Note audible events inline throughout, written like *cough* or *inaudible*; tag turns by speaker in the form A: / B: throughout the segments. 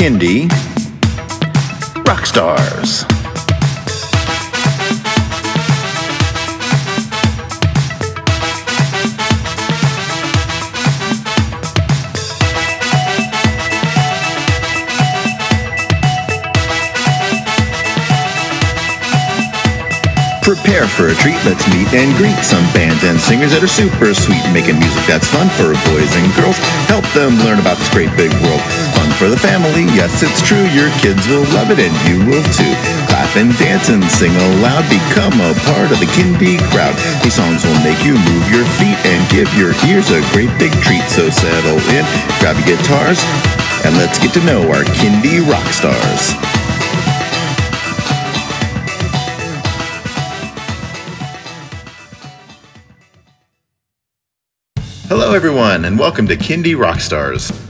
A: Kindie Rock Stars. Prepare for a treat, let's meet and greet some bands and singers that are super sweet, making music that's fun for boys and girls. Help them learn about this great big world. For the family, yes, it's true, your kids will love it and you will too. Clap and dance and sing aloud, become a part of the Kindie crowd. These songs will make you move your feet and give your ears a great big treat, so settle in, grab your guitars, and let's get to know our Kindie rock stars. Hello, everyone, and welcome to Kindie Rockstars.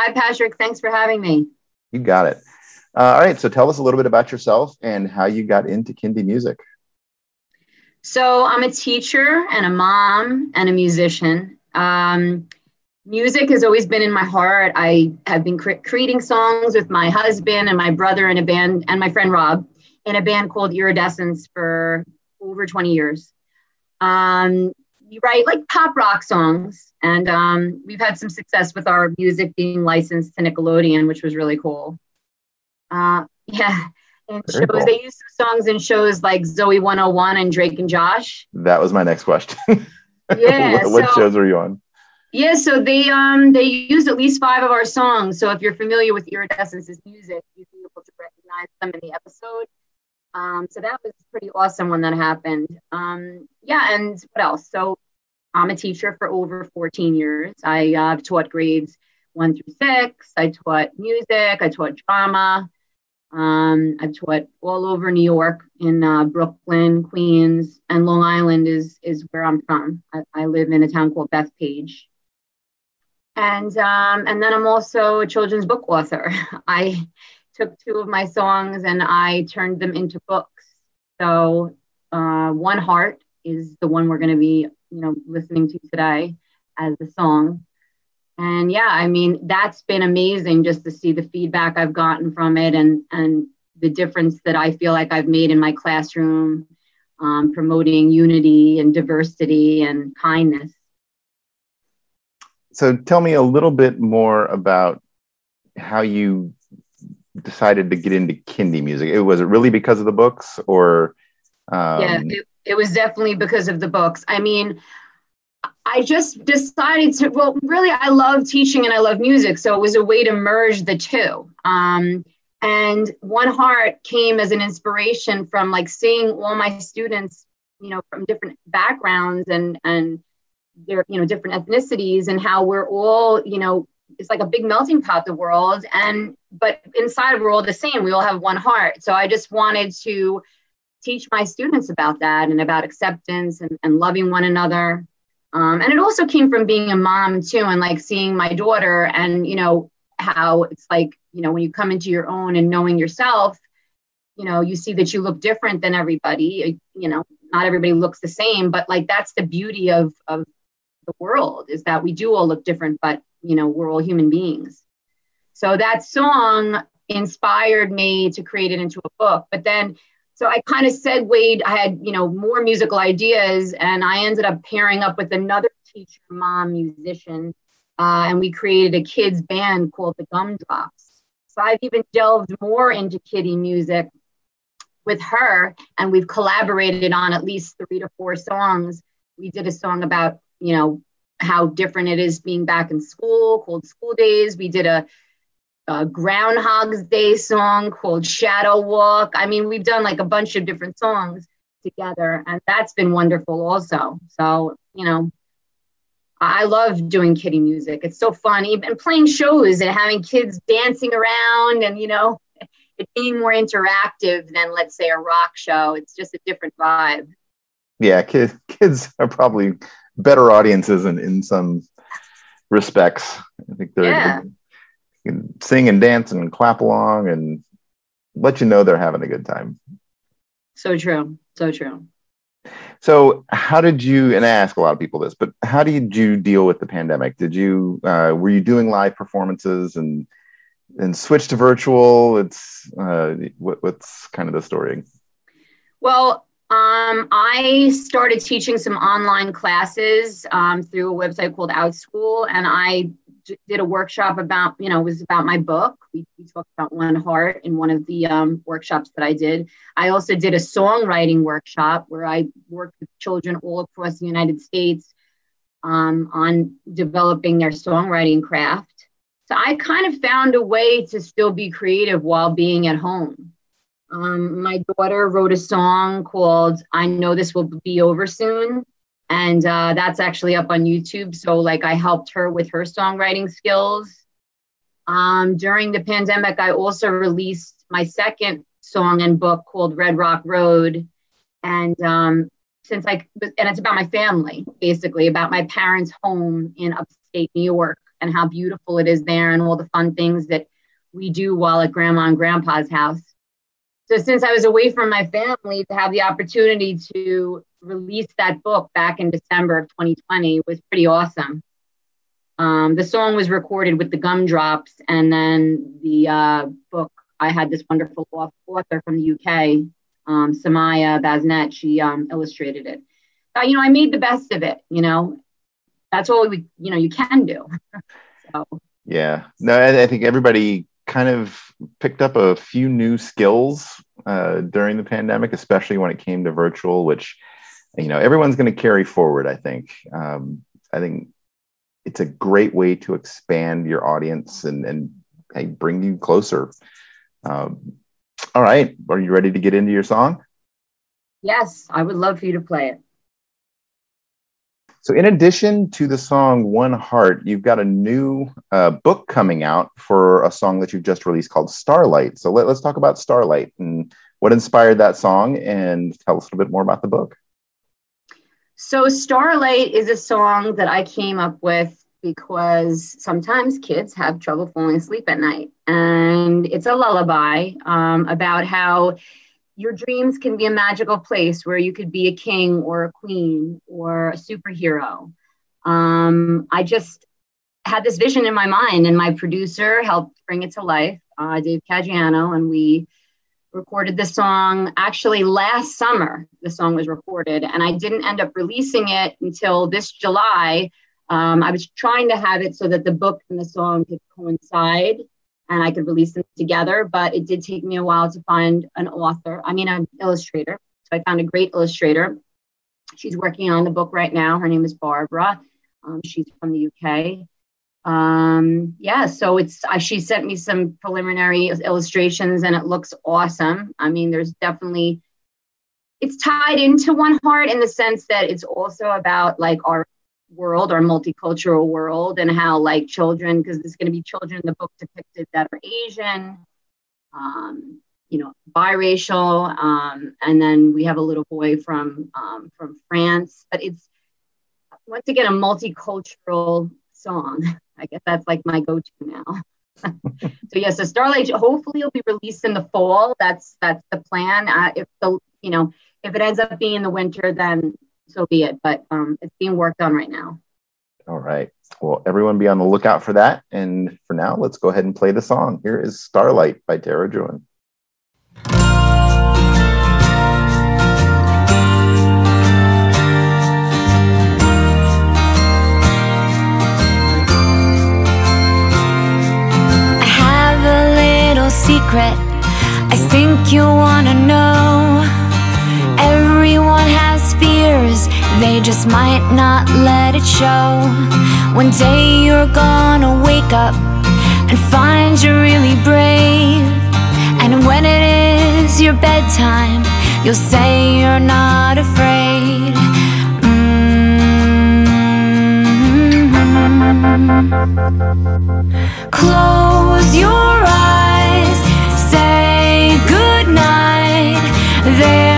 B: Hi, Patrick. Thanks for having me.
A: You got it. Uh, all right, so tell us a little bit about yourself and how you got into Kindie music.
B: So, I'm a teacher and a mom and a musician. Um, music has always been in my heart. I have been cre- creating songs with my husband and my brother in a band, and my friend Rob in a band called Iridesense for over 20 years. Um, we write like pop rock songs, and um, we've had some success with our music being licensed to Nickelodeon, which was really cool. Uh, *laughs* yeah, and shows cool. they use songs in shows like Zoey 101 and Drake and Josh.
A: That was my next question. *laughs*
B: Yeah,
A: what, what shows are you on?
B: Yeah, so they um they used at least five of our songs. So if you're familiar with Iridesense's music, you'd be able to recognize them in the episode. Um, so that was pretty awesome when that happened. Um, yeah, and what else? So I'm a teacher for over 14 years. I uh, taught grades one through six. I taught music. I taught drama. Um, I've taught all over New York, in uh, Brooklyn, Queens, and Long Island is is where I'm from. I, I live in a town called Bethpage. And um, and then I'm also a children's book author. *laughs* I took two of my songs and I turned them into books. So uh, One Heart is the one we're going to be, you know, listening to today as the song. And yeah, I mean, that's been amazing just to see the feedback I've gotten from it and and the difference that I feel like I've made in my classroom, um, promoting unity and diversity and kindness.
A: So tell me a little bit more about how you decided to get into Kindie music? It was it really because of the books, or
B: um... yeah, it, it was definitely because of the books. I mean, I just decided to. Well, really, I love teaching and I love music, so it was a way to merge the two. Um, and One Heart came as an inspiration from like seeing all my students, you know, from different backgrounds and and their you know different ethnicities and how we're all you know it's like a big melting pot the world and but inside we're all the same. We all have one heart. So i just wanted to teach my students about that and about acceptance and, and loving one another. Um, and it also came from being a mom too and like seeing my daughter and you know how it's like you know when you come into your own and knowing yourself you know you see that you look different than everybody. You know not everybody looks the same but like that's the beauty of of the world is that we do all look different but you know we're all human beings. So that song inspired me to create it into a book. But then so i kind of segued i had you know more musical ideas and i ended up pairing up with another teacher mom musician uh, and we created a kids band called the gumdrops. So i've even delved more into Kindie music with her and we've collaborated on at least three to four songs. We did a song about you know how different it is being back in school called school days we did a, a groundhog's day song called shadow walk i mean we've done like a bunch of different songs together and that's been wonderful also so you know I love doing Kindie music. It's so fun, even playing shows and having kids dancing around and, you know, it being more interactive than, let's say, a rock show. It's just a different vibe.
A: Yeah, kids, kids are probably better audiences in, in some respects. I think they're, yeah. they can sing and dance and clap along and let you know they're having a good time.
B: So true. So true.
A: So, how did you? And I ask a lot of people this, but how did you deal with the pandemic? Did you uh, were you doing live performances and and switch to virtual? It's uh, what, what's kind of the story?
B: Well, um, I started teaching some online classes um, through a website called Outschool, and I did a workshop about, you know, it was about my book. We, we talked about One Heart in one of the um, workshops that I did. I also did a songwriting workshop where I worked with children all across the United States um, on developing their songwriting craft. So I kind of found a way to still be creative while being at home. Um, my daughter wrote a song called I Know This Will Be Over Soon and uh, that's actually up on YouTube. So like I helped her with her songwriting skills. Um, during the pandemic, I also released my second song and book called Red Rock Road, and um, since I and it's about my family, basically about my parents' home in upstate New York and how beautiful it is there and all the fun things that we do while at Grandma and Grandpa's house. So since I was away from my family, to have the opportunity to release that book back in December of 2020 was pretty awesome. Um, the song was recorded with the gumdrops, and then the uh, book, I had this wonderful author from the UK, um, Samaya Basnet, she um, illustrated it. Uh, you know, I made the best of it, you know, that's all we, you know, you can do. *laughs*
A: so. Yeah, no, I, I think everybody kind of picked up a few new skills uh, during the pandemic, especially when it came to virtual, which you know everyone's going to carry forward i think. Um, i think it's a great way to expand your audience and and hey, bring you closer. Um, all right. Are you ready to get into your song?
B: Yes i would love for you to play it
A: so in addition to the song one heart you've got a new uh, book coming out for a song that you've just released called starlight so let, let's talk about starlight and what inspired that song and tell us a little bit more about the book
B: so, Starlight is a song that I came up with because sometimes kids have trouble falling asleep at night. And it's a lullaby um, about how your dreams can be a magical place where you could be a king or a queen or a superhero. Um, I just had this vision in my mind, and my producer helped bring it to life, uh, Dave Caggiano, and we recorded the song actually last summer. The song was recorded, and I didn't end up releasing it until this July. Um, I was trying to have it so that the book and the song could coincide and I could release them together, but it did take me a while to find an author, I mean, an illustrator. So I found a great illustrator. She's working on the book right now. Her name is Barbara. Um, she's from the UK um yeah so it's uh, she sent me some preliminary illustrations and it looks awesome i mean there's definitely it's tied into one heart in the sense that it's also about like our world our multicultural world and how like children because there's going to be children in the book depicted that are asian um you know biracial um and then we have a little boy from um from france but it's once again a multicultural song I guess that's like my go-to now. *laughs* so yes, so Starlight hopefully will be released in the fall. That's that's the plan. Uh, if the you know if it ends up being in the winter, then so be it. But um, it's being worked on right now.
A: All right. Well, everyone be on the lookout for that. And for now, let's go ahead and play the song. Here is Starlight by Tara Drouin.
C: secret I think you wanna know They just might not let it show. One day you're gonna wake up and find you're really brave. And when it is your bedtime, you'll say you're not afraid. Mm-hmm. Close your eyes, say goodnight. There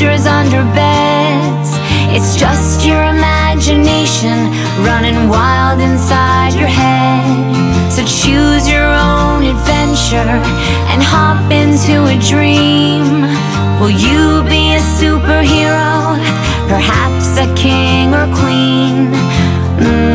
C: monsters under beds. It's just your imagination running wild inside your head. So choose your own adventure and hop into a dream. Will you be a superhero? Perhaps a king or queen? Mm.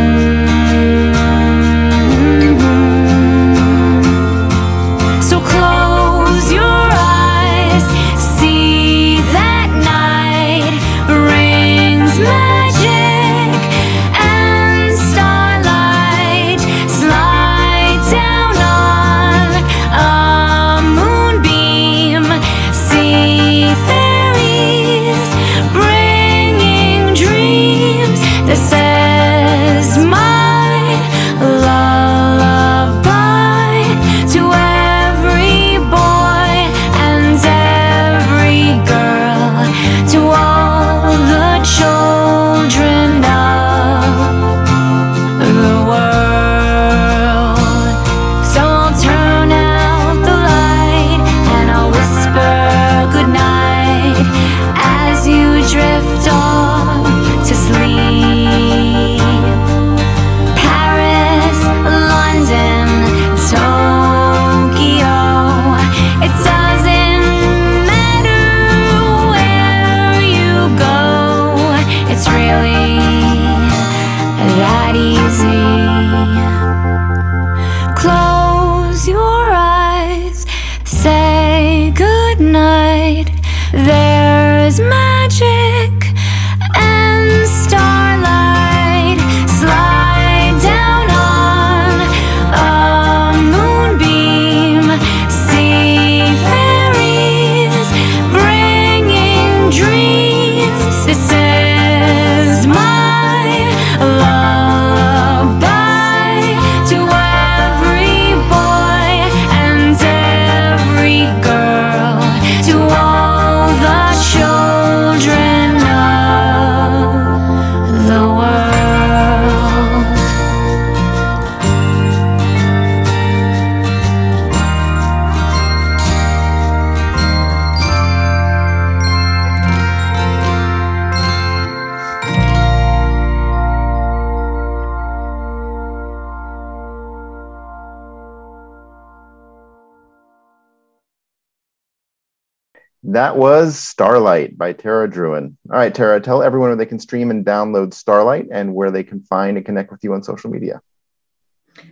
A: That was Starlight by Tara Drouin. All right, Tara, tell everyone where they can stream and download Starlight and where they can find and connect with you on social media.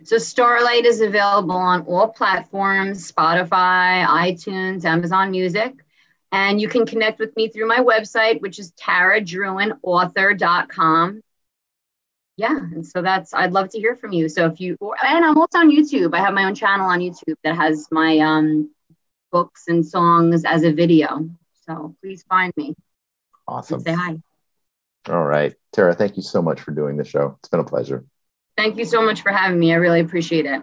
B: So, Starlight is available on all platforms Spotify, iTunes, Amazon Music. And you can connect with me through my website, which is taradrouinauthor.com. Yeah, and so that's I'd love to hear from you. So if you and I'm also on YouTube. I have my own channel on YouTube that has my um books and songs as a video. So please find me.
A: Awesome.
B: Say hi.
A: All right. Tara, thank you so much for doing the show. It's been a pleasure.
B: Thank you so much for having me. I really appreciate it.